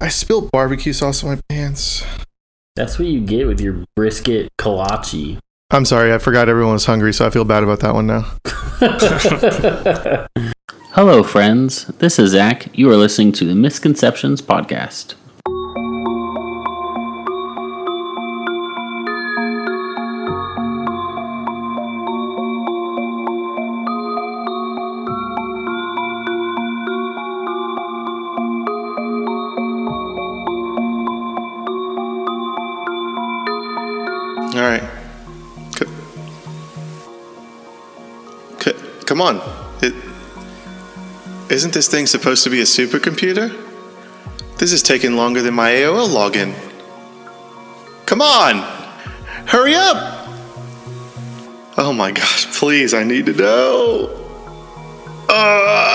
I spilled barbecue sauce on my pants. That's what you get with your brisket kolache. I'm sorry, I forgot everyone was hungry, so I feel bad about that one now. Hello, friends. This is Zach. You are listening to the Misconceptions Podcast. Come on. It, isn't this thing supposed to be a supercomputer? This is taking longer than my AOL login. Come on! Hurry up! Oh my gosh, please, I need to know. Ah!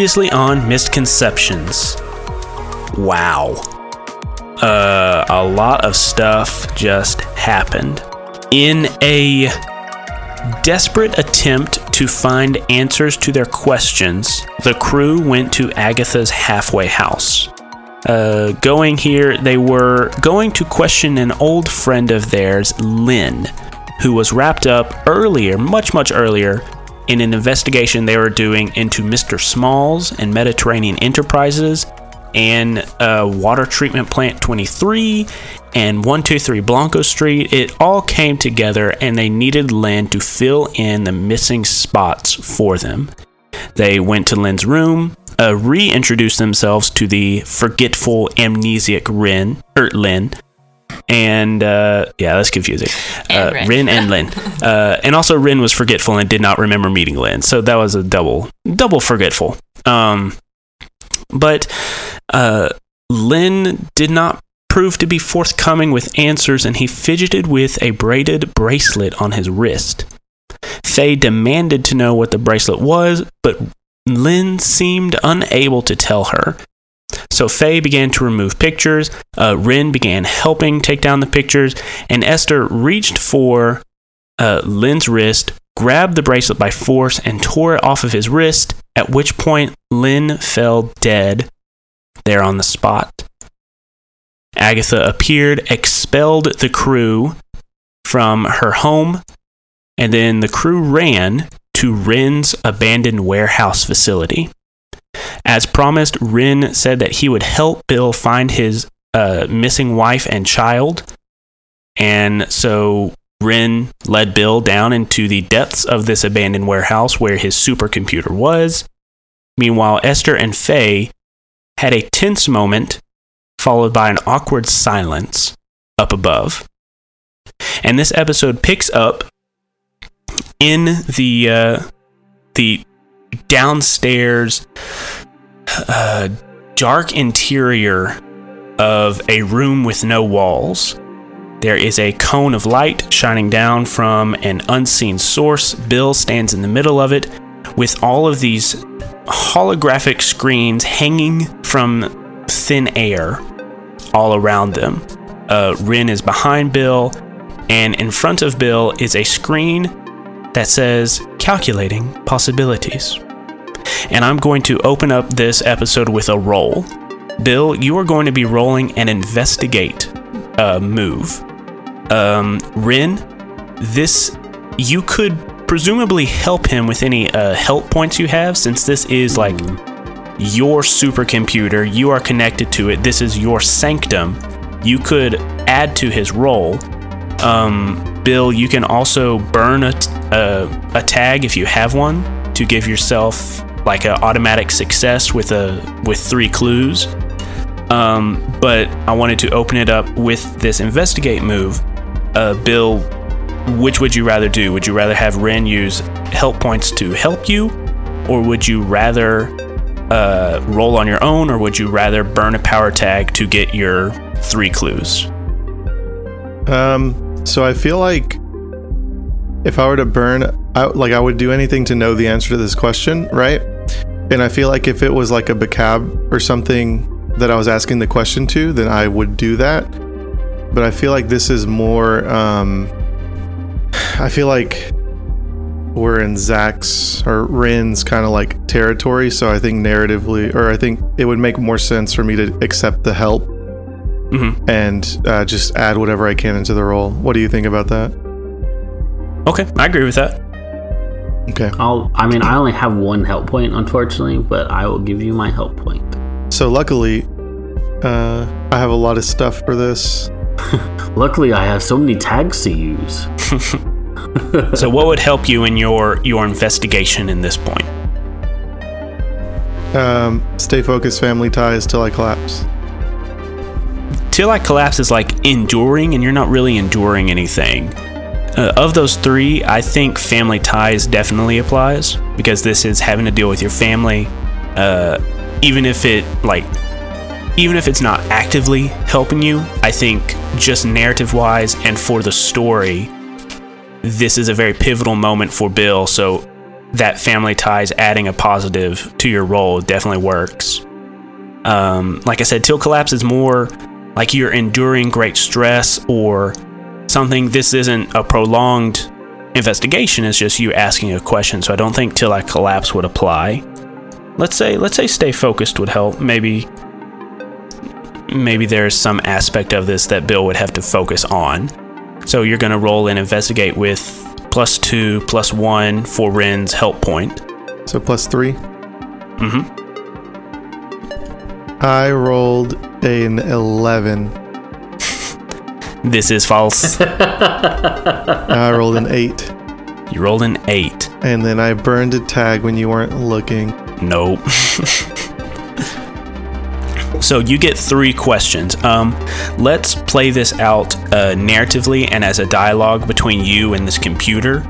Previously on Misconceptions. Wow. Uh, a lot of stuff just happened. In a desperate attempt to find answers to their questions, the crew went to Agatha's halfway house. Uh, going here, they were going to question an old friend of theirs, Lynn, who was wrapped up earlier, much, much earlier, in an investigation they were doing into Mr. Smalls and Mediterranean Enterprises and uh, Water Treatment Plant 23 and 123 Blanco Street. It all came together and they needed Lynn to fill in the missing spots for them. They went to Lynn's room, uh, reintroduced themselves to the forgetful amnesiac Rin, or Lynn, and uh, yeah, that's confusing. And uh, Rin. Rin and Lin, uh, and also Rin was forgetful and did not remember meeting Lin, so that was a double double forgetful. Um, but uh, Lynn did not prove to be forthcoming with answers, and he fidgeted with a braided bracelet on his wrist. Faye demanded to know what the bracelet was, but Lin seemed unable to tell her. So Faye began to remove pictures. Uh, Rin began helping take down the pictures, and Esther reached for uh, Lynn's wrist, grabbed the bracelet by force, and tore it off of his wrist. At which point, Lynn fell dead there on the spot. Agatha appeared, expelled the crew from her home, and then the crew ran to Rin's abandoned warehouse facility. As promised, Rin said that he would help Bill find his uh, missing wife and child. And so Rin led Bill down into the depths of this abandoned warehouse where his supercomputer was. Meanwhile, Esther and Faye had a tense moment, followed by an awkward silence up above. And this episode picks up in the uh, the downstairs uh, dark interior of a room with no walls. There is a cone of light shining down from an unseen source. Bill stands in the middle of it with all of these holographic screens hanging from thin air all around them. Uh, Rin is behind Bill, and in front of Bill is a screen that says calculating possibilities. And I'm going to open up this episode with a roll. Bill, you are going to be rolling an investigate uh, move. Um, Rin, this you could presumably help him with any uh, help points you have, since this is like your supercomputer. You are connected to it. This is your sanctum. You could add to his roll. Um, Bill, you can also burn a, a tag if you have one to give yourself like an automatic success with a with three clues. Um, but I wanted to open it up with this investigate move. Uh, Bill, which would you rather do? Would you rather have Ren use help points to help you, or would you rather uh, roll on your own, or would you rather burn a power tag to get your three clues? Um, so I feel like if I were to burn, I, like I would do anything to know the answer to this question, right? And I feel like if it was like a Bacab or something that I was asking the question to, then I would do that. But I feel like this is more. Um, I feel like we're in Zach's or Rin's kind of like territory, so I think narratively, or I think it would make more sense for me to accept the help Mhm. and uh, just add whatever I can into the roll. What do you think about that? Okay, I agree with that. Okay. I'll. I mean, I only have one help point, unfortunately, but I will give you my help point. So luckily, uh, I have a lot of stuff for this. Luckily, I have so many tags to use. So, what would help you in your your investigation in this point? Um, stay focused, family ties till I collapse. Till I collapse is like enduring, and you're not really enduring anything. Uh, of those three, I think family ties definitely applies because this is having to deal with your family. Uh, even if it like, even if it's not actively helping you, I think just narrative wise and for the story, this is a very pivotal moment for Bill. So that family ties adding a positive to your roll definitely works. Um, like I said, till collapse is more like you're enduring great stress or something. This isn't a prolonged investigation. It's just you asking a question. So I don't think till I collapse would apply. Let's say let's say stay focused would help. Maybe maybe there's some aspect of this that Bill would have to focus on. So you're gonna roll and investigate with plus two, plus one for Ren's help point. So plus three. hmm I rolled an 11. This is false. I rolled an 8. you rolled an eight. And then I burned a tag when you weren't looking. Nope. so you get three questions. Um, let's play this out uh, narratively and as a dialogue between you and this computer.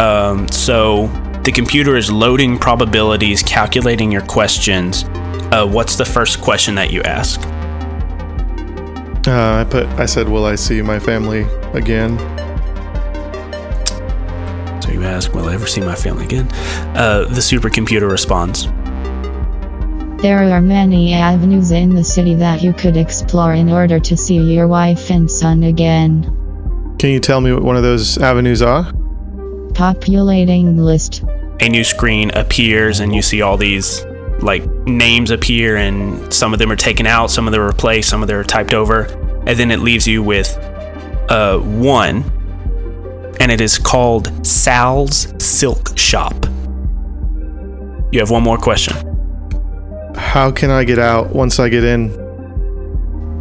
Um, so the computer is loading probabilities, calculating your questions. Uh, what's the first question that you ask? Uh, I put. I said, "Will I see my family again?" So you ask, "Will I ever see my family again?" Uh, the supercomputer responds, There are many avenues in the city that you could explore in order to see your wife and son again. Can you tell me what one of those avenues are? Populating list. a new screen appears and you see all these like names appear and some of them are taken out some of them are replaced some of them are typed over and then it leaves you with uh, one and it is called sal's silk shop you have one more question How can I get out once I get in?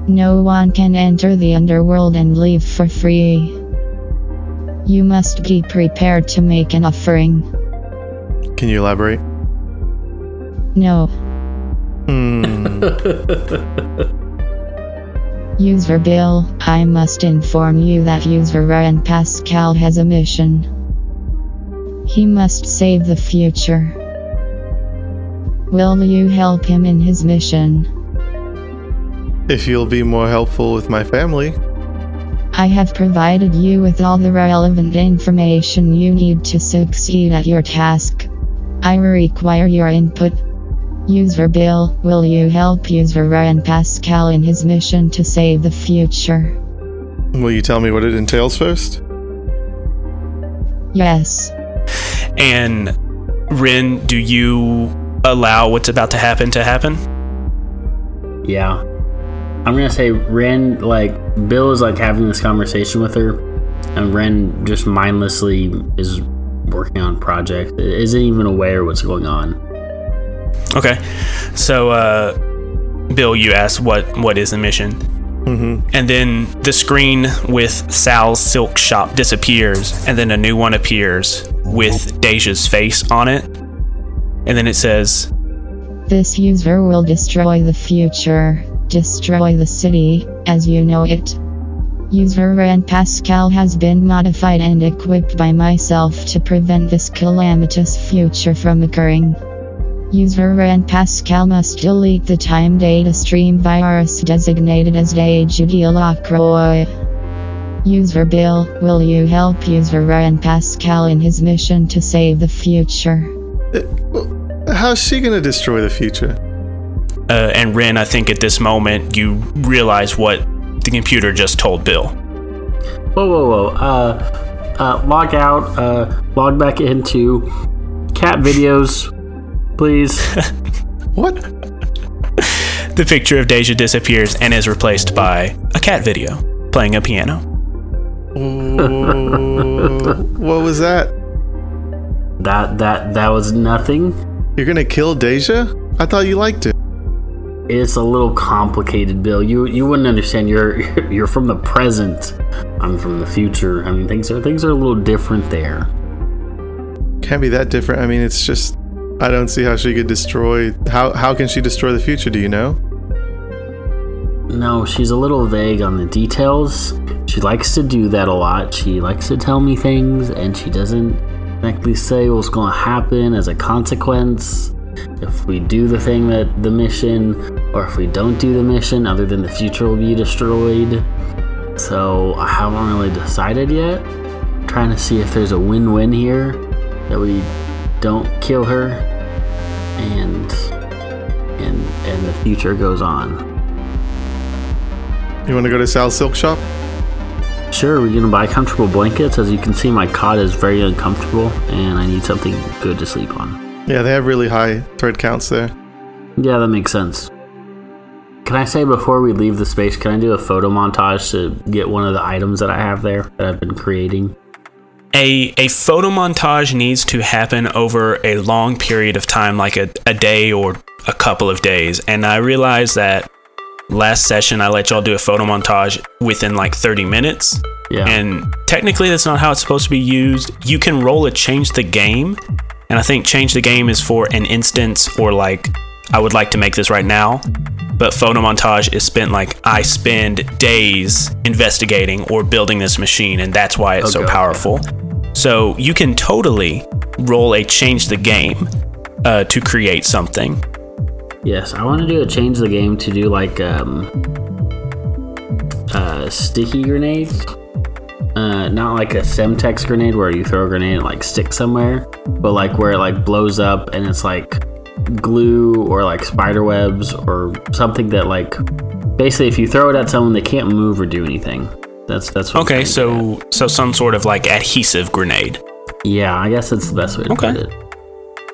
No one can enter the underworld and leave for free. You must be prepared to make an offering. Can you elaborate? No. Hmm. User Bill, I must inform you that user Ryan Pascal has a mission. He must save the future. Will you help him in his mission? if you'll be more helpful with my family, I have provided you with all the relevant information you need to succeed at your task. I require your input. User Bill, will you help user Ryan Pascal in his mission to save the future? will you tell me what it entails first? Yes. and rin do you allow what's about to happen to happen Yeah. I'm gonna say Ren, like, Bill is like having this conversation with her, and Ren just mindlessly is working on a project. Isn't even aware what's going on. Okay so uh, bill you asked what what is the mission Mm-hmm. and then the screen with Sal's silk shop disappears, and then a new one appears with Deja's face on it. And then it says, This user will destroy the future, destroy the city, as you know it. User Ren Pascal has been modified and equipped by myself to prevent this calamitous future from occurring. User Ren Pascal must delete the time data stream virus designated as Lacroix. User Bill, will you help user Ren Pascal in his mission to save the future? How's she gonna destroy the future? Uh, and Ren, I think at this moment you realize what the computer just told Bill. Whoa, whoa, whoa. Uh, uh, log out, uh, log back into cat videos, please. What? The picture of Deja disappears and is replaced by a cat video playing a piano. what was that? that, that, that was nothing. You're gonna kill Deja? I thought you liked it. It's a little complicated, Bill. You you wouldn't understand. You're you're from the present. I'm from the future. I mean, things are things are a little different there. Can't be that different. I mean, it's just I don't see how she could destroy. How how can she destroy the future? Do you know? No, she's a little vague on the details. She likes to do that a lot. She likes to tell me things, and she doesn't exactly say what's going to happen as a consequence. If we do the thing that the mission, or if we don't do the mission, other than the future will be destroyed. So I haven't really decided yet. trying to see if there's a win-win here that we don't kill her, and and and the future goes on. You want to go to Sal's silk shop? Sure, we're gonna buy comfortable blankets. As you can see, my cot is very uncomfortable, and I need something good to sleep on. Yeah, they have really high thread counts there. Yeah, that makes sense. Can I say before we leave the space, can I do a photo montage to get one of the items that I have there that I've been creating? A, a photo montage needs to happen over a long period of time, like a, a day or a couple of days. And I realized that last session I let y'all do a photo montage within like 30 minutes. Yeah. And technically, that's not how it's supposed to be used. You can roll a change the game. And I think change the game is for an instance or like, I would like to make this right now. But photo montage is spent like, I spend days investigating or building this machine. And that's why it's so Okay, okay. powerful. So you can totally roll a change the game uh, to create something. Yes, I want to do a change the game to do like um, uh, sticky grenades. Uh, not like a Semtex grenade where you throw a grenade and like stick somewhere, but like where it like blows up and it's like glue or like spider webs or something that like basically if you throw it at someone they can't move or do anything. That's that's what Okay, so so some sort of like adhesive grenade. yeah, I guess that's the best way to Okay. put it.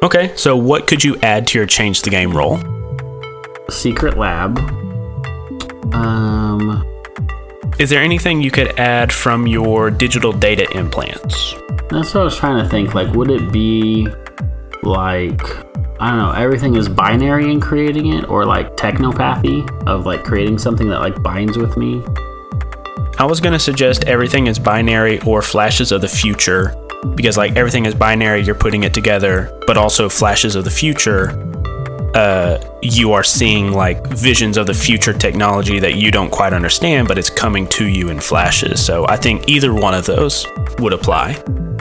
Okay, so what could you add to your change the game roll? Secret lab. Um, Is there anything you could add from your digital data implants? That's what I was trying to think. Like, would it be like I don't know, everything is binary in creating it, or like technopathy of like creating something that like binds with me? I was gonna suggest everything is binary or flashes of the future, because like everything is binary, you're putting it together, but also flashes of the future. Uh, you are seeing like visions of the future technology that you don't quite understand, but it's coming to you in flashes. So I think either one of those would apply.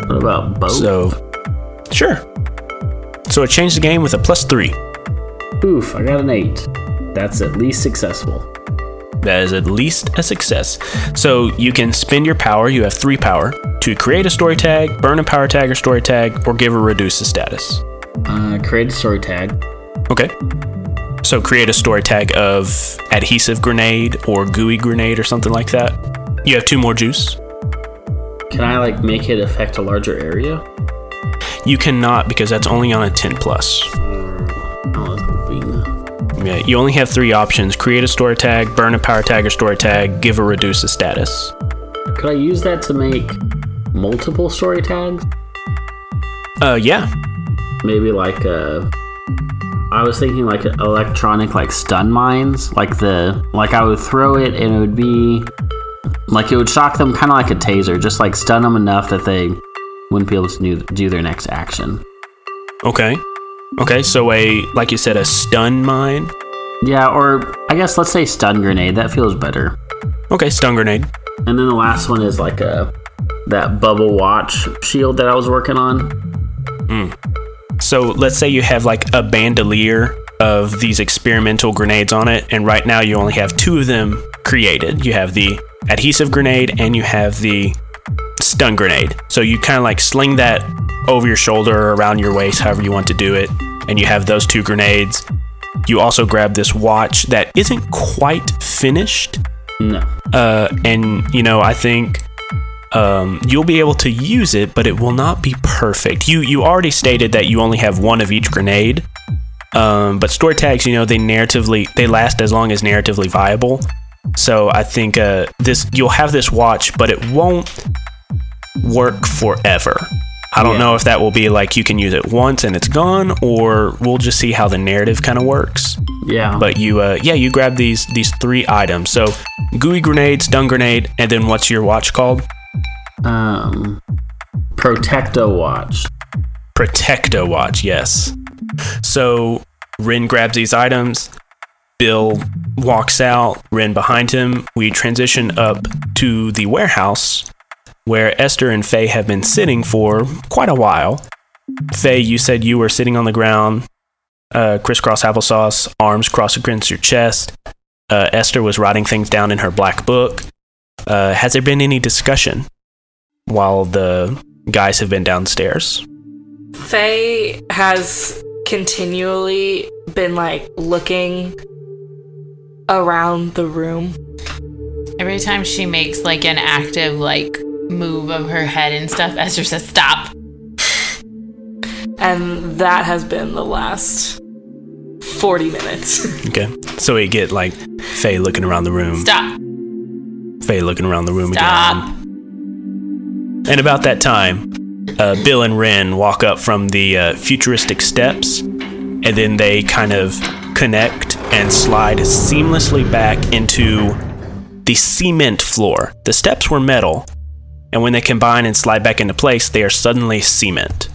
What about both? So, sure. So it changed the game with a plus three. Oof, I got an eight. That's at least successful. That is at least a success. So you can spend your power, you have three power, to create a story tag, burn a power tag or story tag, or give or reduce the status. Uh, create a story tag. Okay. So create a story tag of adhesive grenade or gooey grenade or something like that. You have two more juice. Can I like make it affect a larger area? You cannot because that's only on a 10 plus. I was hoping. Yeah, you only have three options create a story tag, burn a power tag or story tag, give or reduce the status. Could I use that to make multiple story tags? Uh, yeah. maybe like uh I was thinking like electronic like stun mines like the like I would throw it and it would be like it would shock them kind of like a taser just like stun them enough that they wouldn't be able to do, their next action Okay. Okay, so a, like you said, a stun mine. yeah or I guess let's say stun grenade that feels better Okay, stun grenade. and then the last one is like a that bubble watch shield that I was working on hmm. So let's say you have like a bandolier of these experimental grenades on it, and right now you only have two of them created. You have the adhesive grenade and you have the stun grenade. So you kind of like sling that over your shoulder or around your waist, however you want to do it, and you have those two grenades. You also grab this watch that isn't quite finished, No. uh, and you know I think um, you'll be able to use it, but it will not be perfect. You you already stated that you only have one of each grenade, um, but story tags, you know, they narratively they last as long as narratively viable. So I think uh, this you'll have this watch, but it won't work forever. I don't Yeah. know if that will be like you can use it once and it's gone, or we'll just see how the narrative kind of works Yeah. but you uh yeah you grab these these three items so gooey grenade stun grenade and then what's your watch called um, Protecto watch. protecto watch yes so rin grabs these items bill walks out rin behind him we transition up to the warehouse where esther and faye have been sitting for quite a while. Faye you said you were sitting on the ground uh, crisscross applesauce arms crossed against your chest. Uh, esther was writing things down in her black book. Uh, has there been any discussion while the guys have been downstairs? Faye has continually been like looking around the room. Every time she makes like an active like move of her head and stuff, Esther says, "Stop." And that has been the last 40 minutes. Okay. So we get like Faye looking around the room. Stop. Faye looking around the room Stop. again. And about that time, uh, Bill and Ren walk up from the uh, futuristic steps, and then they kind of connect and slide seamlessly back into the cement floor. The steps were metal, and when they combine and slide back into place, they are suddenly cement.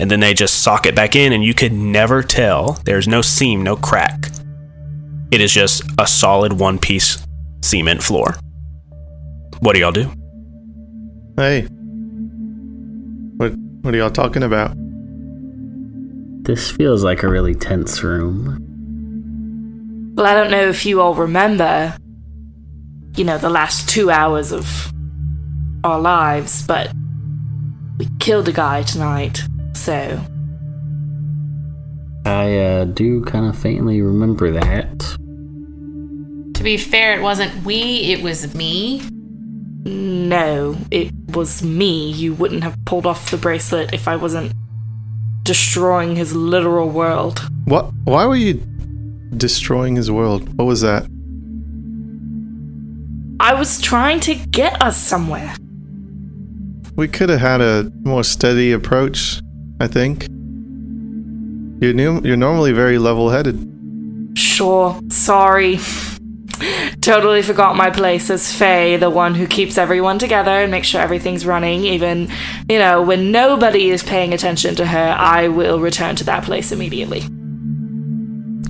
And then they just sock it back in, and you could never tell. There's no seam, no crack. It is just a solid one piece cement floor. What do y'all do? Hey. What what are y'all talking about? This feels like a really tense room. Well, I don't know if you all remember, you know, the last two hours of our lives, but we killed a guy tonight, so. I uh, do kind of faintly remember that. To be fair, it wasn't we, it was me. No, it was me. You wouldn't have pulled off the bracelet if I wasn't destroying his literal world. What why were you destroying his world? What was that? I was trying to get us somewhere. We could have had a more steady approach, I think. You're new, you're normally very level-headed. Sure, sorry. totally forgot my place as Faye, the one who keeps everyone together and makes sure everything's running. Even, you know, when nobody is paying attention to her, I will return to that place immediately.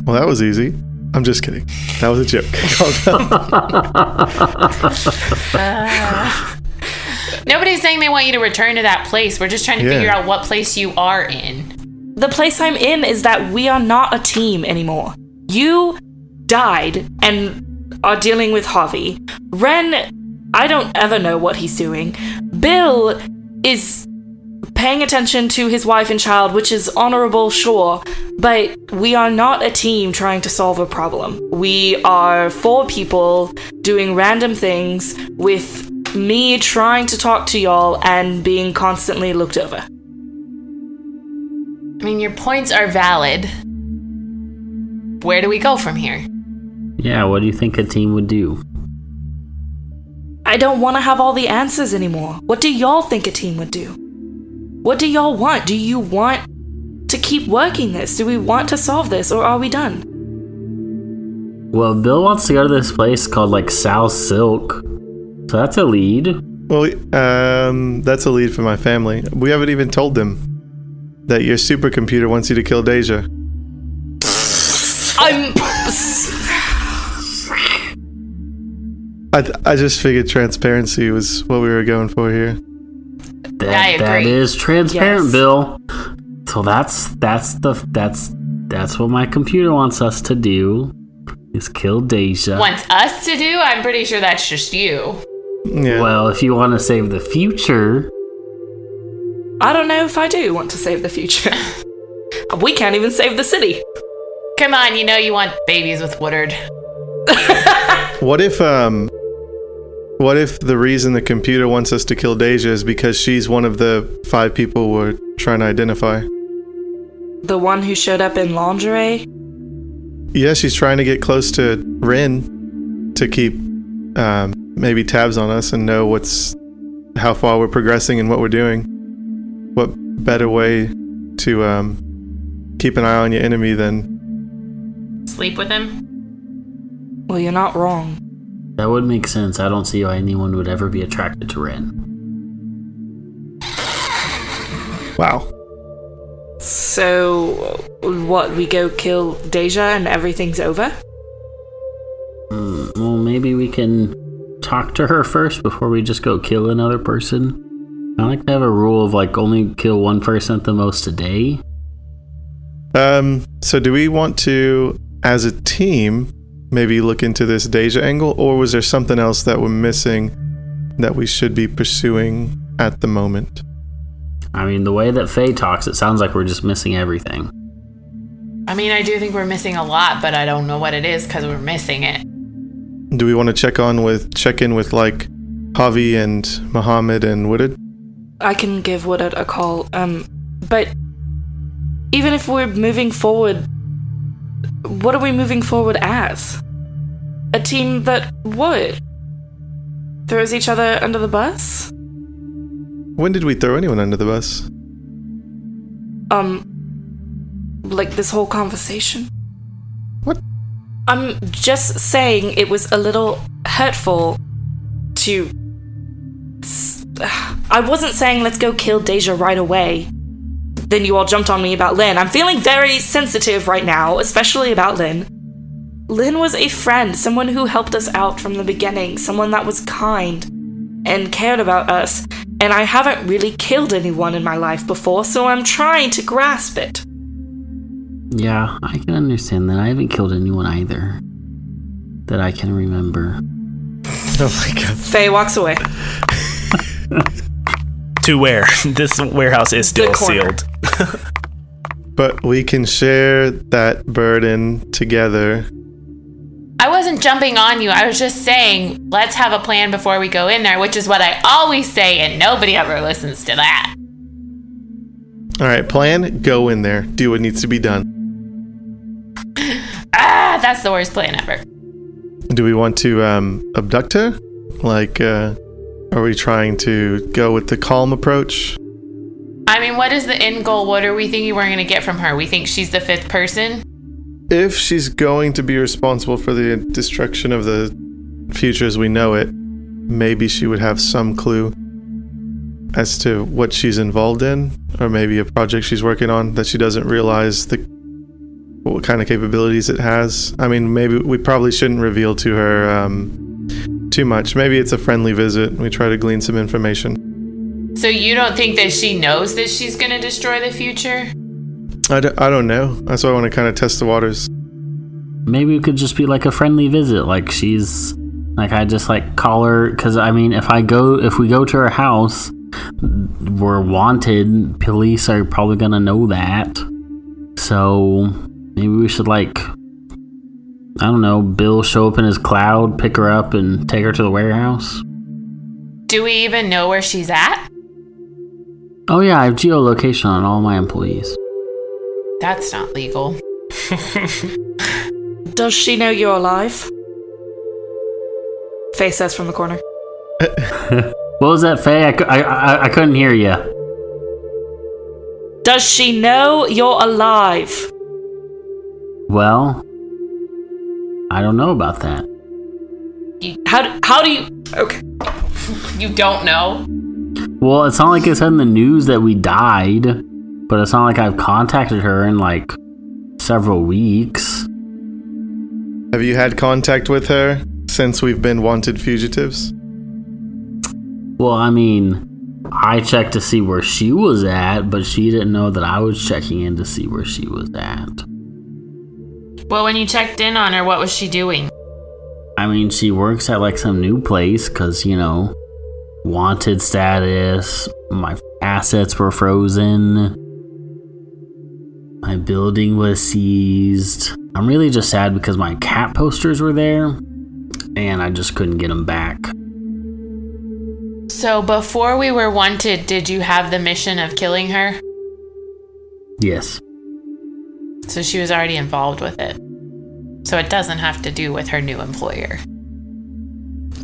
Well, that was easy. I'm just kidding. That was a joke. Uh, Nobody's saying they want you to return to that place. We're just trying to Yeah. figure out what place you are in. The place I'm in is that we are not a team anymore. You died and are dealing with Harvey. Ren, I don't ever know what he's doing. Bill is paying attention to his wife and child, which is honorable, sure, but we are not a team trying to solve a problem. We are four people doing random things with me trying to talk to y'all and being constantly looked over. I mean, your points are valid. Where do we go from here? Yeah, what do you think a team would do? I don't want to have all the answers anymore. What do y'all think a team would do? What do y'all want? Do you want to keep working this? Do we want to solve this or are we done? Well, Bill wants to go to this place called like Sal Silk. So that's a lead. well, um, that's a lead for my family. We haven't even told them that your supercomputer wants you to kill Deja. I'm. I, th- I just figured transparency was what we were going for here. That, I agree. is transparent, Yes. Bill. So that's that's the that's that's what my computer wants us to do is kill Deja. Wants us to do? I'm pretty sure that's just you. Yeah. Well, if you want to save the future, I don't know if I do want to save the future. we can't even save the city. Come on, you know you want babies with Woodard. What if um what if the reason the computer wants us to kill Deja is because she's one of the five people we're trying to identify? The one who showed up in lingerie? Yeah, she's trying to get close to Rin to keep um, maybe tabs on us and know what's how far we're progressing and what we're doing. What better way to um, keep an eye on your enemy than Sleep with him? Well, you're not wrong. that would make sense. I don't see why anyone would ever be attracted to Ren. wow. So, what? We go kill Deja and everything's over? Mm, well, maybe we can talk to her first before we just go kill another person. I like to have a rule of like only kill one person at the most a day. Um, so do we want to, as a team, maybe look into this Deja angle, or was there something else that we're missing that we should be pursuing at the moment? I mean, the way that Faye talks, it sounds like we're just missing everything. I mean, I do think we're missing a lot, but I don't know what it is because we're missing it. Do we want to check on with check in with like Javi and Mohammed and Woodard? I can give Woodard a call. Um, but even if we're moving forward, what are we moving forward as? A team that what? Throws each other under the bus? When did we throw anyone under the bus? Um, like this whole conversation? I'm just saying it was a little hurtful to. I wasn't saying let's go kill Deja right away. Then you all jumped on me about Lynn. I'm feeling very sensitive right now, especially about Lynn. Lynn was a friend, someone who helped us out from the beginning, someone that was kind and cared about us. And I haven't really killed anyone in my life before, so I'm trying to grasp it. Yeah, I can understand that. I haven't killed anyone either that I can remember. Oh my god. Faye walks away. To where? this warehouse is still sealed. But we can share that burden together. I wasn't jumping on you. I was just saying, let's have a plan before we go in there, which is what I always say, and nobody ever listens to that. All right, plan, go in there, do what needs to be done. Ah, that's the worst plan ever. Do we want to um, abduct her? Like, uh, are we trying to go with the calm approach? I mean, what is the end goal? What are we thinking we're going to get from her? We think she's the fifth person? If she's going to be responsible for the destruction of the future as we know it, maybe she would have some clue as to what she's involved in, or maybe a project she's working on that she doesn't realize the what kind of capabilities it has. I mean, maybe we probably shouldn't reveal to her um, too much. Maybe it's a friendly visit. We try to glean some information. So you don't think that she knows that she's going to destroy the future? I don't, I don't know. That's why I want to kind of test the waters. Maybe it could just be like a friendly visit. Like she's like I just like call her because I mean if I go if we go to her house, we're wanted. Police are probably gonna know that. So maybe we should like I don't know. Bill show up in his cloud, pick her up, and take her to the warehouse. Do we even know where she's at? Oh yeah, I have geolocation on all my employees. That's not legal. Does she know you're alive? Faye says from the corner. What was that, Faye? I, I, I, I couldn't hear you. Does she know you're alive? Well, I don't know about that. How do, how do you. Okay. You don't know? Well, it's not like it said in the news that we died, but it's not like I've contacted her in like several weeks. Have you had contact with her since we've been wanted fugitives? Well, I mean, I checked to see where she was at, but she didn't know that I was checking in to see where she was at. Well, when you checked in on her, what was she doing? I mean, she works at like some new place because, you know, wanted status, my assets were frozen, my building was seized. I'm really just sad because my cat posters were there and I just couldn't get them back. So before we were wanted, did you have the mission of killing her? Yes. So she was already involved with it. So it doesn't have to do with her new employer.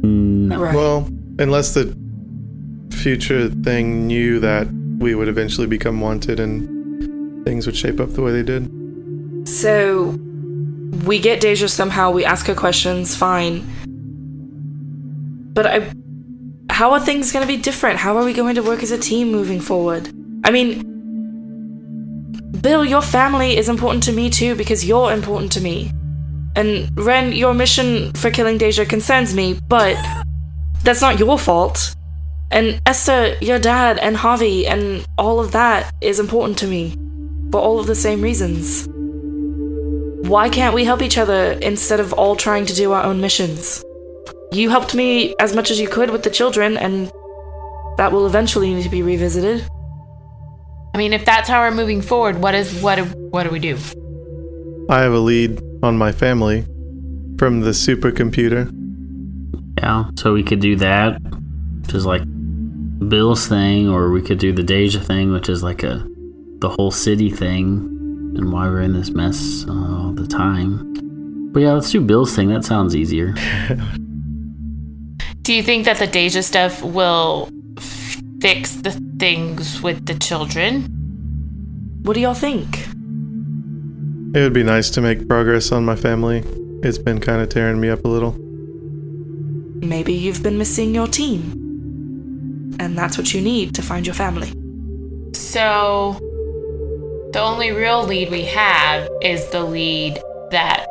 No. Right. Well, unless the future thing knew that we would eventually become wanted and things would shape up the way they did. So we get Deja somehow, we ask her questions, fine. But I how are things going to be different? How are we going to work as a team moving forward? I mean, Bill, your family is important to me too because you're important to me. And Ren, your mission for killing Deja concerns me, but that's not your fault. And Esther, your dad, and Harvey, and all of that is important to me for all of the same reasons. Why can't we help each other instead of all trying to do our own missions? You helped me as much as you could with the children, and that will eventually need to be revisited. I mean, if that's how we're moving forward, what is what do, what do we do? I have a lead on my family from the supercomputer. Yeah, so we could do that, which is like Bill's thing, or we could do the Deja thing, which is like a the whole city thing, and why we're in this mess uh, all the time. But yeah, let's do Bill's thing. That sounds easier. Do you think that the Deja stuff will fix the things with the children? What do y'all think? It would be nice to make progress on my family. It's been kind of tearing me up a little. Maybe you've been missing your team. And that's what you need to find your family. So, the only real lead we have is the lead that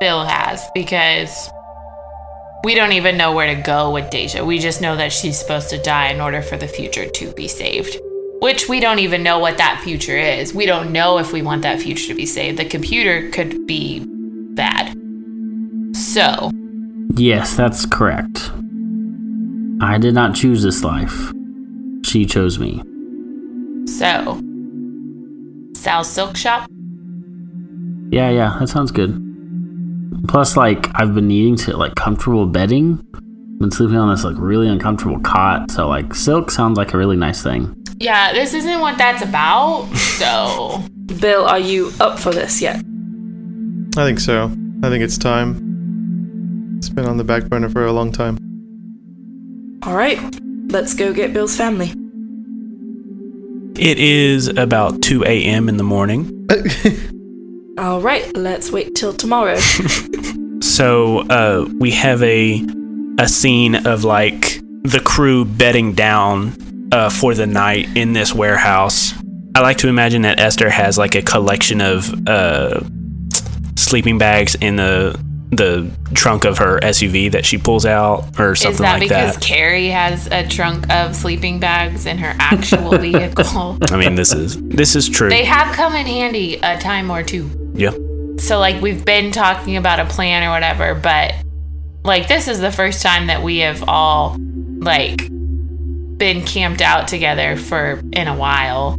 Bill has because we don't even know where to go with Deja. We just know that she's supposed to die in order for the future to be saved. Which we don't even know what that future is. We don't know if we want that future to be saved. The computer could be bad. So, Yes, that's correct. I did not choose this life. She chose me. so Sal's Silk Shop. Yeah, yeah, that sounds good. Plus, like, I've been needing to like comfortable bedding. Been sleeping on this like really uncomfortable cot, so like silk sounds like a really nice thing. Yeah, this isn't what that's about. So, Bill, are you up for this yet? I think so. I think it's time. It's been on the back burner for a long time. Alright, let's go get Bill's family. It is about 2 a.m. in the morning. Alright, let's wait till tomorrow. So uh, we have a a scene of like the crew bedding down uh, for the night in this warehouse. I like to imagine that Esther has like a collection of uh, sleeping bags in the the trunk of her SUV that she pulls out or something is that like because that. Carrie has a trunk of sleeping bags in her actual vehicle? I mean, this is this is true. They have come in handy a time or two. Yeah. So like we've been talking about a plan or whatever, but like this is the first time that we have all like been camped out together for in a while.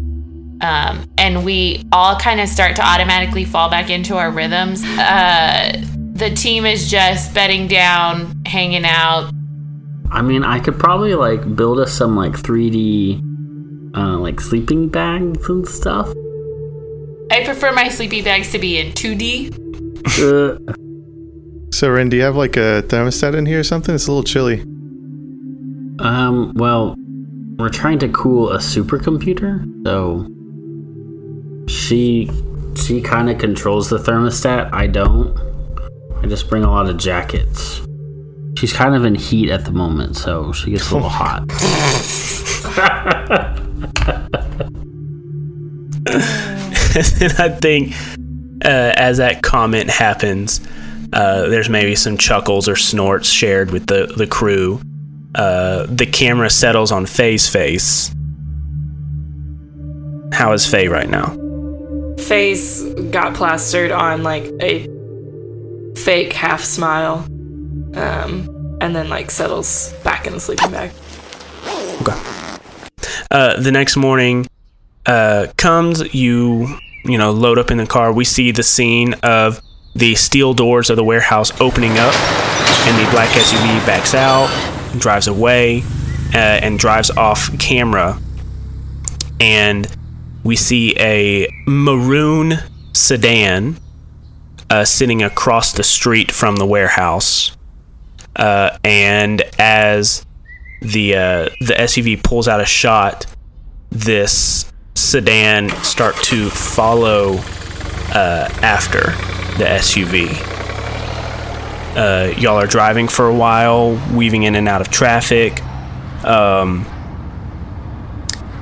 Um, and we all kind of start to automatically fall back into our rhythms. Uh, the team is just bedding down, hanging out. I mean, I could probably like build us some like 3D, uh, like sleeping bags and stuff. I prefer my sleepy bags to be in 2D. Uh, So, Ren, do you have like a thermostat in here or something? It's a little chilly. um, well, we're trying to cool a supercomputer, so she she kind of controls the thermostat. I don't. I just bring a lot of jackets. She's kind of in heat at the moment, so she gets a little hot. and I think uh, as that comment happens, uh, there's maybe some chuckles or snorts shared with the, the crew. uh, the camera settles on Faye's face. How is Faye right now? Face got plastered on like a fake half smile, um, and then like settles back in the sleeping bag. Uh, the next morning uh, comes, you you know load up in the car. We see the scene of the steel doors of the warehouse opening up, and the black SUV backs out, drives away, uh, and drives off camera. And we see a maroon sedan uh, sitting across the street from the warehouse. Uh, and as the uh, the SUV pulls out a shot, this sedan start to follow uh, after the SUV. Uh, y'all are driving for a while, weaving in and out of traffic. Um,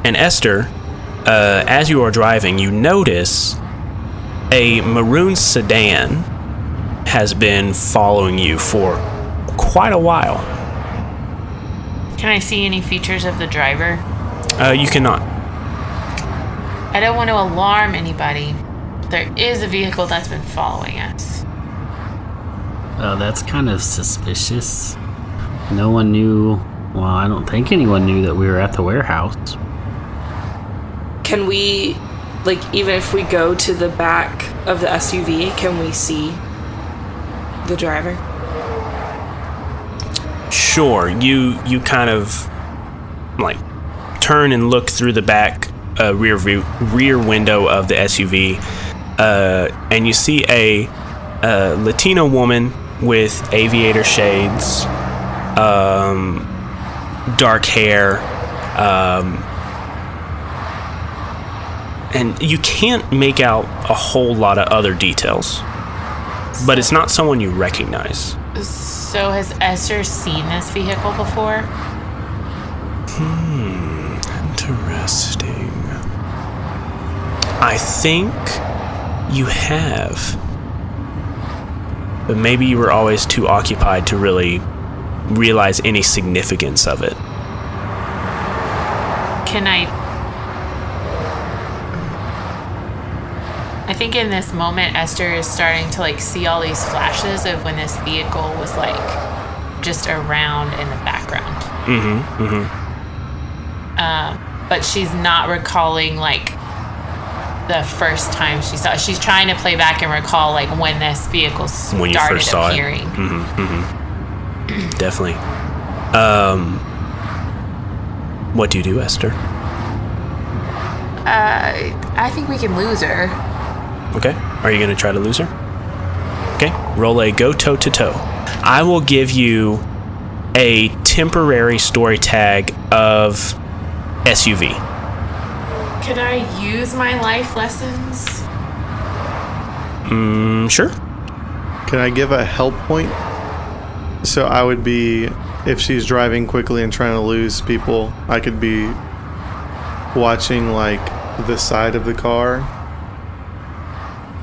and Esther, uh, as you are driving, you notice a maroon sedan has been following you for quite a while. Can I see any features of the driver? Uh, you cannot. I don't want to alarm anybody. There is a vehicle that's been following us. Uh, that's kind of suspicious. No one knew. Well, I don't think anyone knew that we were at the warehouse. Can we, like, even if we go to the back of the SUV, can we see the driver? Sure, you you kind of like turn and look through the back uh, rear view, rear window of the SUV, uh, and you see a, a Latino woman with aviator shades, um, dark hair, um, and you can't make out a whole lot of other details. But it's not someone you recognize. So has Esther seen this vehicle before? I think you have. But maybe you were always too occupied to really realize any significance of it. Can I? I think in this moment, Esther is starting to like see all these flashes of when this vehicle was like just around in the background. Mm-hmm. Mm-hmm. Um, but she's not recalling like the first time she saw. it. She's trying to play back and recall like when this vehicle started When you first saw it. appearing. Mm-hmm. Mm-hmm. Definitely. Um. What do you do, Esther? Uh, I think we can lose her. Okay. Are you going to try to lose her? Okay. Roll a go toe to toe. I will give you a temporary story tag of SUV. Can I use my life lessons? Mm, sure. Can I give a help point? So I would be, if she's driving quickly and trying to lose people, I could be watching like the side of the car.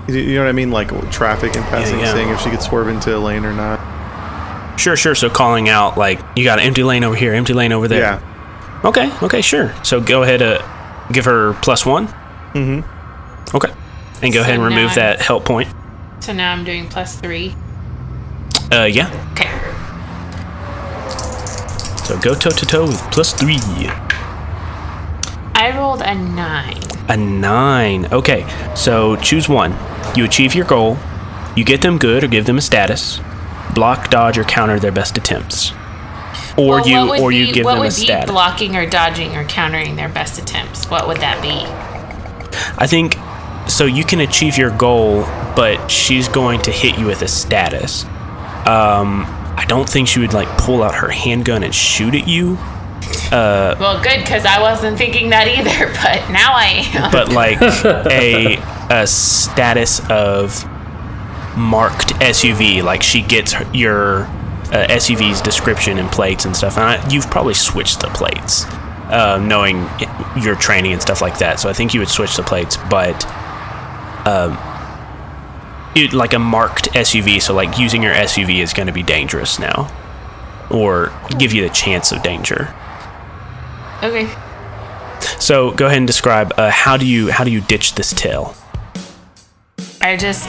You- You know what I mean? Like traffic and passing, yeah. seeing if she could swerve into a lane or not. Sure, sure. So calling out, like, you got an empty lane over here, empty lane over there. Yeah. Okay, okay, sure. So go ahead, uh, give her plus one. Mm-hmm. Okay. And go So ahead and remove I'm- that help point. So now I'm doing plus three. Uh, yeah. Okay. So go toe to toe with plus three. I rolled a nine. A nine. Okay, so choose one. You achieve your goal. You get them good or give them a status. Block, dodge, or counter their best attempts. Or Well, you, or you give what them a would be status. blocking or dodging or countering their best attempts? What would that be? I think so. You can achieve your goal, but she's going to hit you with a status. Um, I don't think she would like pull out her handgun and shoot at you. Well, good because I wasn't thinking that either, but now I am. but like a a status of marked SUV. Like she gets her- your uh, SUV's description and plates and stuff. And I, you've probably switched the plates, uh, knowing your training and stuff like that. So I think you would switch the plates, but um, it, like a marked SUV. So like using your SUV is going to be dangerous now. or give you the chance of danger. Okay. So go ahead and describe uh, how do you how do you ditch this tail? I just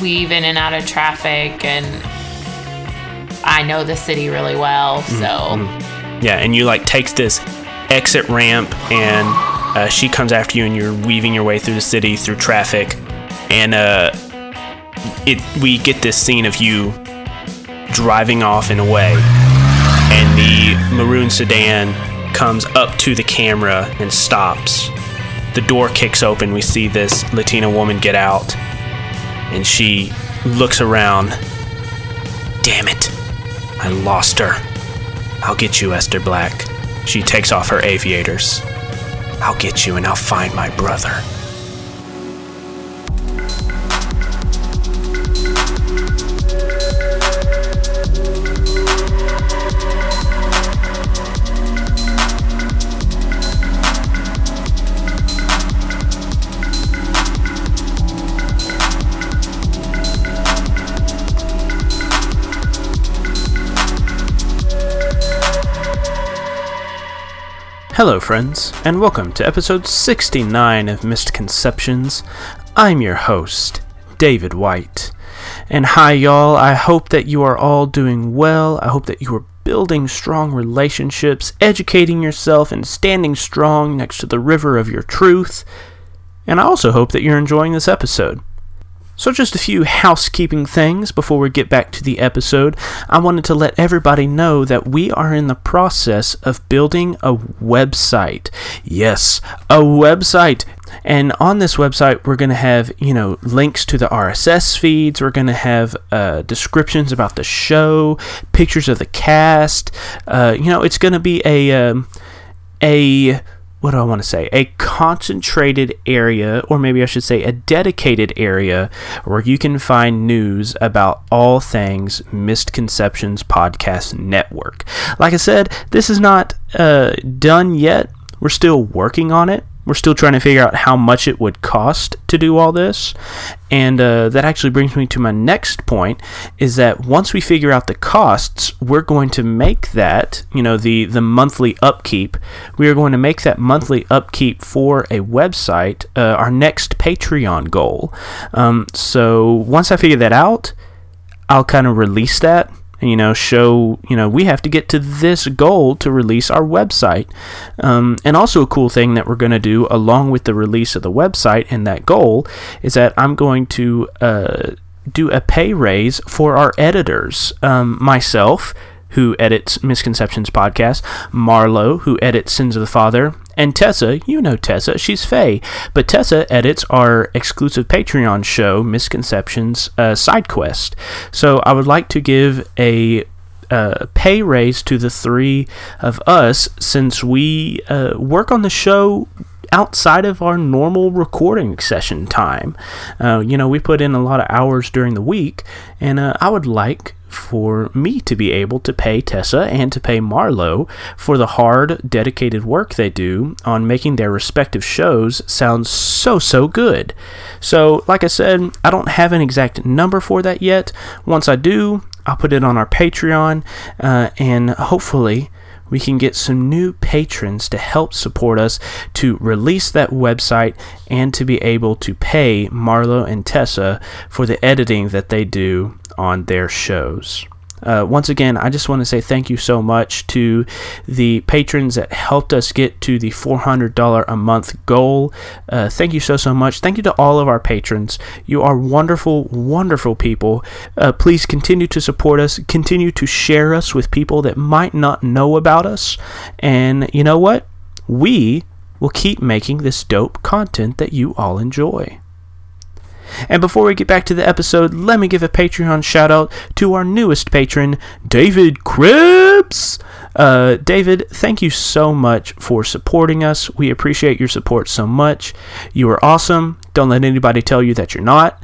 weave in and out of traffic and I know the city really well, so Yeah, and you like takes this exit ramp, and uh, she comes after you, and you're weaving your way through the city through traffic, and uh, it we get this scene of you driving off and away, and the maroon sedan comes up to the camera and stops. The door kicks open. We see this Latina woman get out, and she looks around. Damn it! I lost her. I'll get you, Esther Black. She takes off her aviators. I'll get you and I'll find my brother. Hello, friends, and welcome to episode 69 of Misconceptions. I'm your host, David White. And hi, y'all. I hope that you are all doing well. I hope that you are building strong relationships, educating yourself, and standing strong next to the river of your truth. And I also hope that you're enjoying this episode. So, just a few housekeeping things before we get back to the episode. I wanted to let everybody know that we are in the process of building a website. Yes, a website. And on this website, we're going to have, you know, links to the RSS feeds. We're going to have uh, descriptions about the show, pictures of the cast. Uh, you know, it's going to be a um, a what do I want to say? A concentrated area, or maybe I should say a dedicated area, where you can find news about all things Misconceptions Podcast Network. Like I said, this is not uh, done yet. We're still working on it. We're still trying to figure out how much it would cost to do all this. And uh, that actually brings me to my next point is that once we figure out the costs, we're going to make that, you know, the, the monthly upkeep, we are going to make that monthly upkeep for a website uh, our next Patreon goal. Um, so once I figure that out, I'll kind of release that you know show you know we have to get to this goal to release our website. Um, and also a cool thing that we're going to do along with the release of the website and that goal is that i'm going to uh, do a pay raise for our editors. Um, myself who edits Misconceptions podcast, Marlo, who edits Sins of the Father, and Tessa, you know Tessa, she's Faye, but Tessa edits our exclusive Patreon show, Misconceptions uh, Side Quest. So I would like to give a uh, pay raise to the three of us since we uh, work on the show outside of our normal recording session time. Uh, you know, we put in a lot of hours during the week, and uh, I would like for me to be able to pay Tessa and to pay Marlo for the hard, dedicated work they do on making their respective shows sound so, so good. So, like I said, I don't have an exact number for that yet. Once I do, I'll put it on our Patreon, uh, and hopefully, we can get some new patrons to help support us to release that website and to be able to pay Marlo and Tessa for the editing that they do on their shows. Uh, once again, I just want to say thank you so much to the patrons that helped us get to the $400 a month goal. Uh, thank you so, so much. Thank you to all of our patrons. You are wonderful, wonderful people. Uh, please continue to support us, continue to share us with people that might not know about us. And you know what? We will keep making this dope content that you all enjoy. And before we get back to the episode, let me give a Patreon shout out to our newest patron, David Krebs. Uh, David, thank you so much for supporting us. We appreciate your support so much. You are awesome. Don't let anybody tell you that you're not.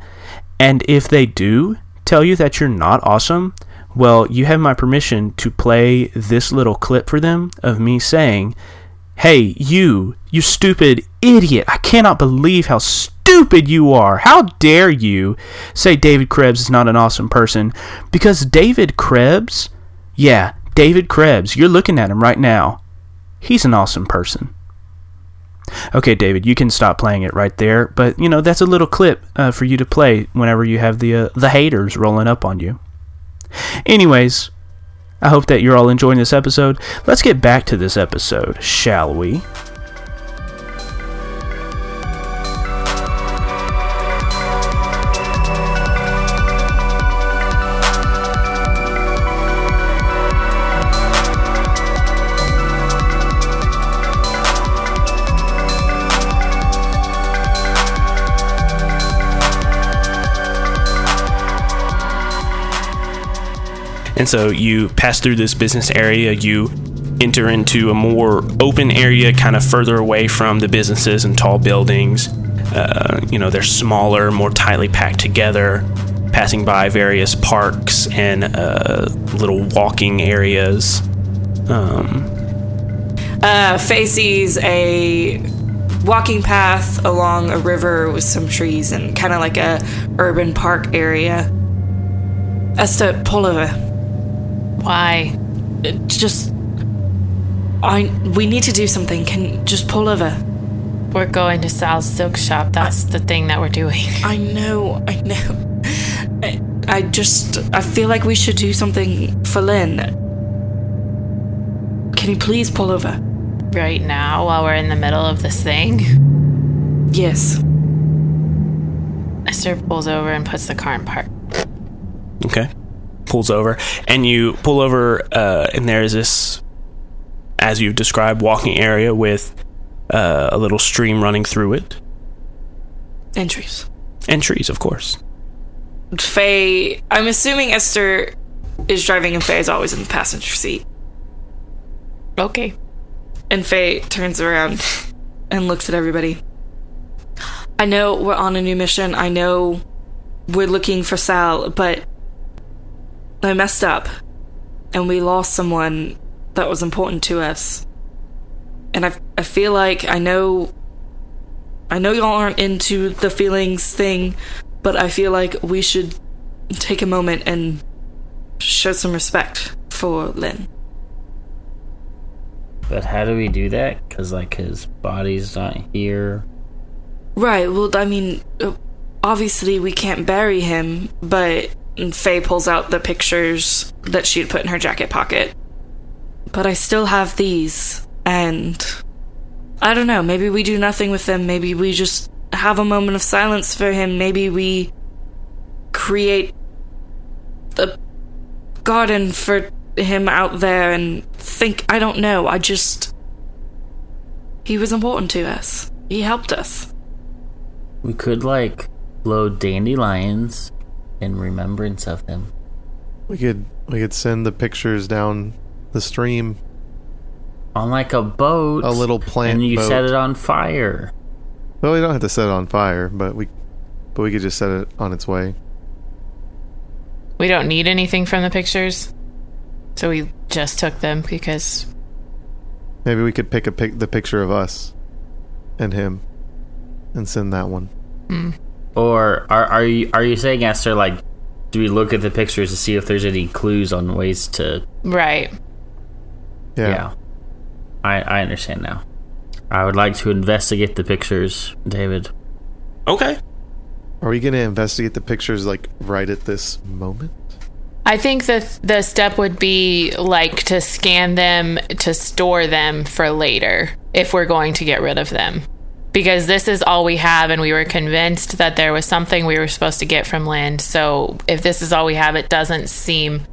And if they do tell you that you're not awesome, well, you have my permission to play this little clip for them of me saying, Hey, you, you stupid idiot. I cannot believe how stupid you are. How dare you say David Krebs is not an awesome person? Because David Krebs, Yeah, David Krebs. You're looking at him right now. He's an awesome person. Okay, David, you can stop playing it right there. But you know that's a little clip uh, for you to play whenever you have the uh, the haters rolling up on you. Anyways, I hope that you're all enjoying this episode. Let's get back to this episode, shall we? And so you pass through this business area, you enter into a more open area, kind of further away from the businesses and tall buildings. Uh, you know, they're smaller, more tightly packed together, passing by various parks and uh, little walking areas. Um, Uh, Faye sees a walking path along a river with some trees and kind of like a urban park area. Esther, pull over. Why? Just, I. We need to do something. Can just pull over. We're going to Sal's silk shop. That's the thing that we're doing. I know. I know. I, I just. I feel like we should do something for Lynn. Can you please pull over? Right now, while we're in the middle of this thing, Yes. Esther pulls over and puts the car in park. Okay. Pulls over, and you pull over, uh, and there's this, as you've described, walking area with uh, a little stream running through it, Entries. Entries, of course. Faye, I'm assuming Esther is driving and Faye is always in the passenger seat. Okay. And Faye turns around and looks at everybody. I know we're on a new mission. I know we're looking for Sal, but I messed up. And we lost someone that was important to us. And I, I feel like I know. I know y'all aren't into the feelings thing, but I feel like we should take a moment and show some respect for Lynn. But how do we do that? Because, like, his body's not here. Right. Well, I mean, obviously we can't bury him, but Faye pulls out the pictures that she had put in her jacket pocket. But I still have these, and I don't know. Maybe we do nothing with them. Maybe we just have a moment of silence for him. Maybe we create a garden for him out there and think. I don't know. I just. He was important to us. He helped us. We could, like, blow dandelions in remembrance of him. We could we could send the pictures down the stream. On, like, a boat. A little plant And you boat. set it on fire. Well, we don't have to set it on fire, but we but we could just set it on its way. We don't need anything from the pictures. So we just took them because Maybe we could pick a pic the picture of us and him and send that one. Hmm. Or are, are, you, are you saying, Esther, like, do we look at the pictures to see if there's any clues on ways to. right. Yeah. Yeah. I, I understand now. I would like to investigate the pictures, David. Okay. Are we going to investigate the pictures like right at this moment? I think that the step would be like to scan them to store them for later if we're going to get rid of them. Because this is all we have, and we were convinced that there was something we were supposed to get from Lynn. So if this is all we have, it doesn't seem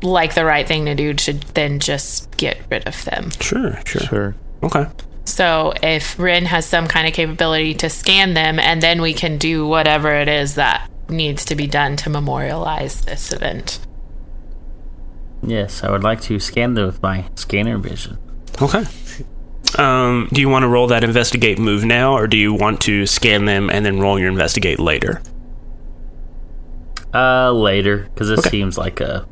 like the right thing to do to then just get rid of them. Sure, sure. Sure. Okay. So if Ren has some kind of capability to scan them, and then we can do whatever it is that needs to be done to memorialize this event. Yes, I would like to scan them with my scanner vision. Okay. Um, do you want to roll that investigate move now, or do you want to scan them and then roll your investigate later? Uh, later, because it Okay. seems like a.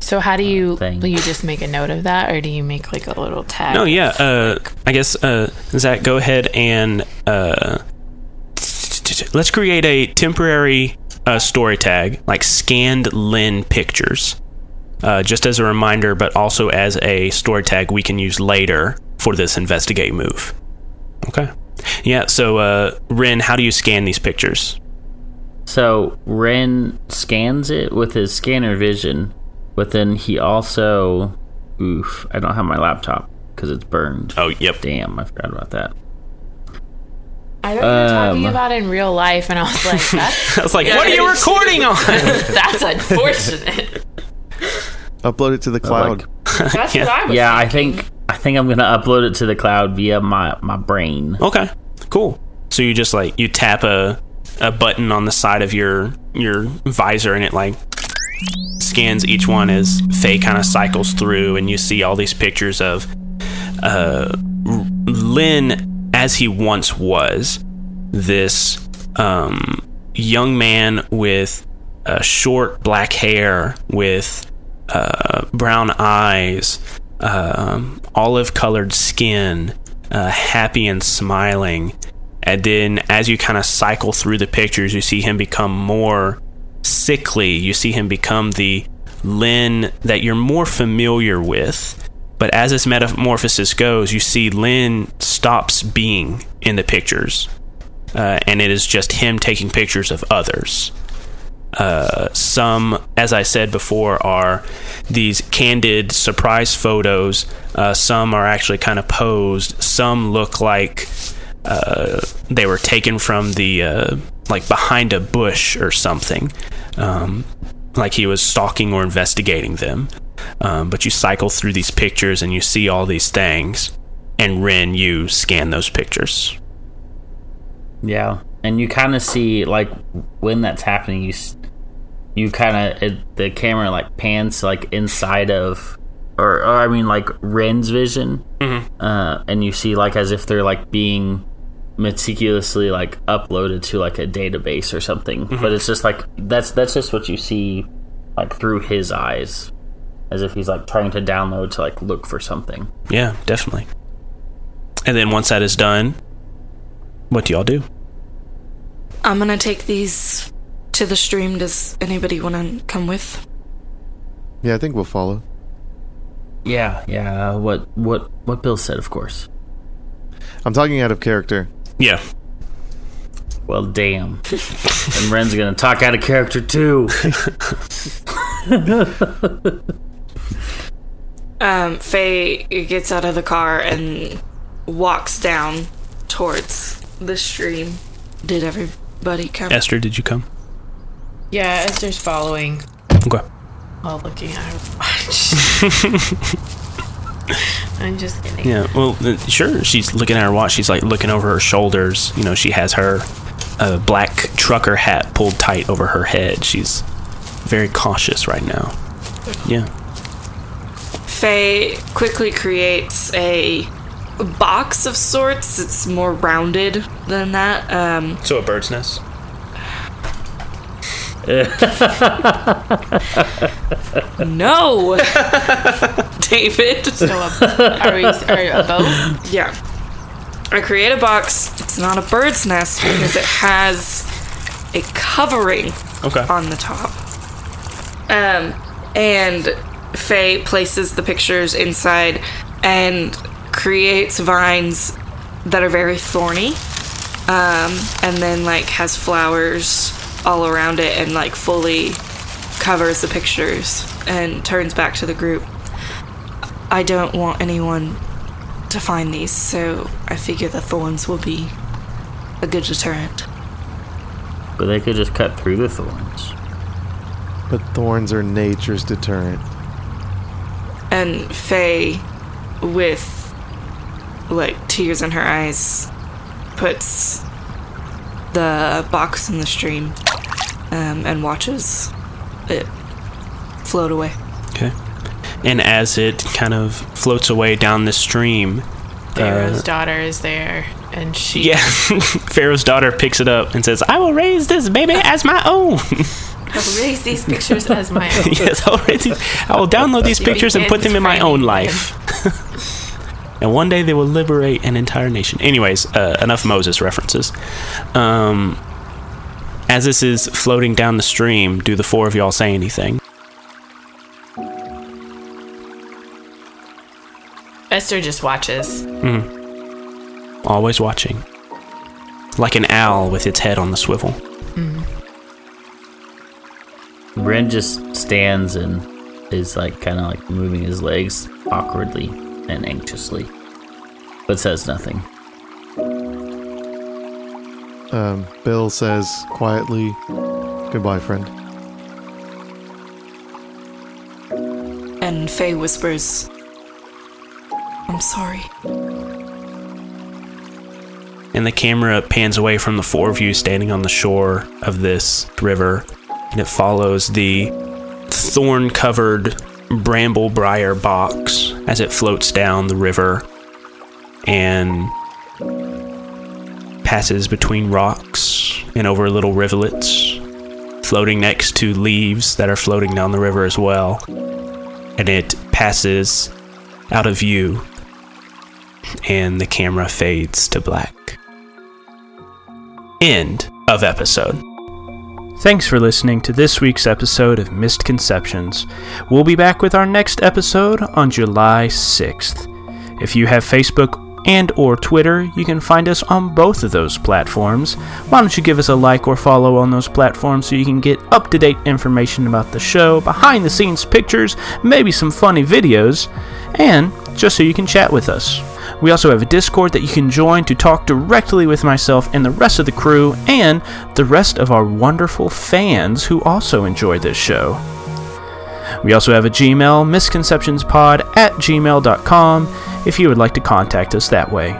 So how do you thing. will you just make a note of that, or do you make like a little tag? No, yeah. Uh, I guess uh, Zach, go ahead and uh, let's create a temporary uh, story tag, like scanned Lynn pictures. uh, just as a reminder, but also as a story tag we can use later for this investigate move. Okay. Yeah. So, uh, Ren, how do you scan these pictures? So Ren scans it with his scanner vision, but then he also, oof, I don't have my laptop because it's burned. Oh, yep. Damn, I forgot about that. I thought you were talking Um, about it in real life, and I was like, that's, I was like, what are you recording on? that's unfortunate. Upload it to the cloud. Like, That's Yeah. what I was yeah, I think I think I'm gonna upload it to the cloud via my my brain. Okay, cool. So you just like you tap a a button on the side of your your visor, and it like scans each one as Faye kind of cycles through, and you see all these pictures of uh, Lynn as he once was. This um, young man with uh, short black hair, with uh, brown eyes, um, olive colored skin, uh, happy and smiling. And then as you kind of cycle through the pictures, you see him become more sickly. You see him become the Lynn that you're more familiar with. But as this metamorphosis goes, you see Lynn stops being in the pictures. Uh, and it is just him taking pictures of others. Uh, some, as I said before, are these candid surprise photos. Uh, some are actually kind of posed. Some look like uh, they were taken from the uh, like behind a bush or something, um, like he was stalking or investigating them. Um, but you cycle through these pictures and you see all these things, and Ren, you scan those pictures. Yeah, and you kind of see like when that's happening, you you kind of the camera like pans like inside of, or, or I mean like Ren's vision, uh, and you see like as if they're like being meticulously like uploaded to like a database or something. But it's just like that's that's just what you see like through his eyes, as if he's like trying to download to like look for something. Yeah, definitely. And then once that is done, what do y'all do? I'm gonna take these to the stream. Does anybody want to come with? Yeah, I think we'll follow. Yeah, yeah. What what what Bill said, of course. I'm talking out of character. Yeah. Well, damn. and Ren's gonna talk out of character too. Um, Faye gets out of the car and walks down towards the stream. Did everybody come? Esther, did you come? Yeah, Esther's following Okay. while looking at her watch. I'm just kidding. Yeah. Well, sure. She's looking at her watch. She's like looking over her shoulders. You know, she has her uh, black trucker hat pulled tight over her head. She's very cautious right now. Yeah. Faye quickly creates a box of sorts. It's more rounded than that. Um, So a bird's nest. no, David. So, a, are we are a boat? Yeah. I create a box. It's not a bird's nest because it has a covering Okay. on the top. Um, and Faye places the pictures inside and creates vines that are very thorny. Um, and then like has flowers all around it and like fully covers the pictures and turns back to the group. I don't want anyone to find these, so I figure the thorns will be a good deterrent. but they could just cut through the thorns. But thorns are nature's deterrent. And Faye, with like tears in her eyes, puts the box in the stream um, and watches it float away. Okay. And as it kind of floats away down the stream, Pharaoh's daughter is there, and she yeah, Pharaoh's daughter picks it up and says, "I will raise this baby as my own." I'll raise these pictures as my own. yes, I'll raise these, I will download these pictures and put them in my own life. and one day they will liberate an entire nation. Anyways, uh, enough Moses references. Um, as this is floating down the stream, do the four of y'all say anything? Esther just watches. Mm. Always watching. Like an owl with its head on the swivel. Mm-hmm. Mm. Bren just stands and is like kind of like moving his legs awkwardly and anxiously, but says nothing. Um, Bill says quietly, "Goodbye, friend." And Faye whispers, I'm sorry. And the camera pans away from the four of you standing on the shore of this river, and it follows the thorn covered bramble briar box as it floats down the river and passes between rocks and over little rivulets, floating next to leaves that are floating down the river as well. And it passes out of view, and the camera fades to black. End of episode. Thanks for listening to this week's episode of Misconceptions. We'll be back with our next episode on July 6th. If you have Facebook and or Twitter, you can find us on both of those platforms. Why don't you give us a like or follow on those platforms so you can get up-to-date information about the show, behind the scenes pictures, maybe some funny videos, and just so you can chat with us. We also have a Discord that you can join to talk directly with myself and the rest of the crew and the rest of our wonderful fans who also enjoy this show. We also have a Gmail, misconceptionspod at gmail.com, if you would like to contact us that way.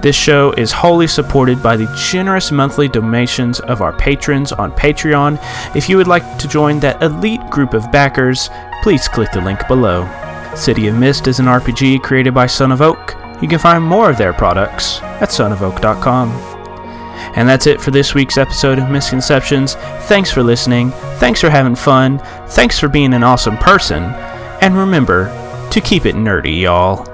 This show is wholly supported by the generous monthly donations of our patrons on Patreon. If you would like to join that elite group of backers, please click the link below. City of Mist is an RPG created by Son of Oak. You can find more of their products at sonofoak.com. And that's it for this week's episode of Misconceptions. Thanks for listening. Thanks for having fun. Thanks for being an awesome person. And remember to keep it nerdy, y'all.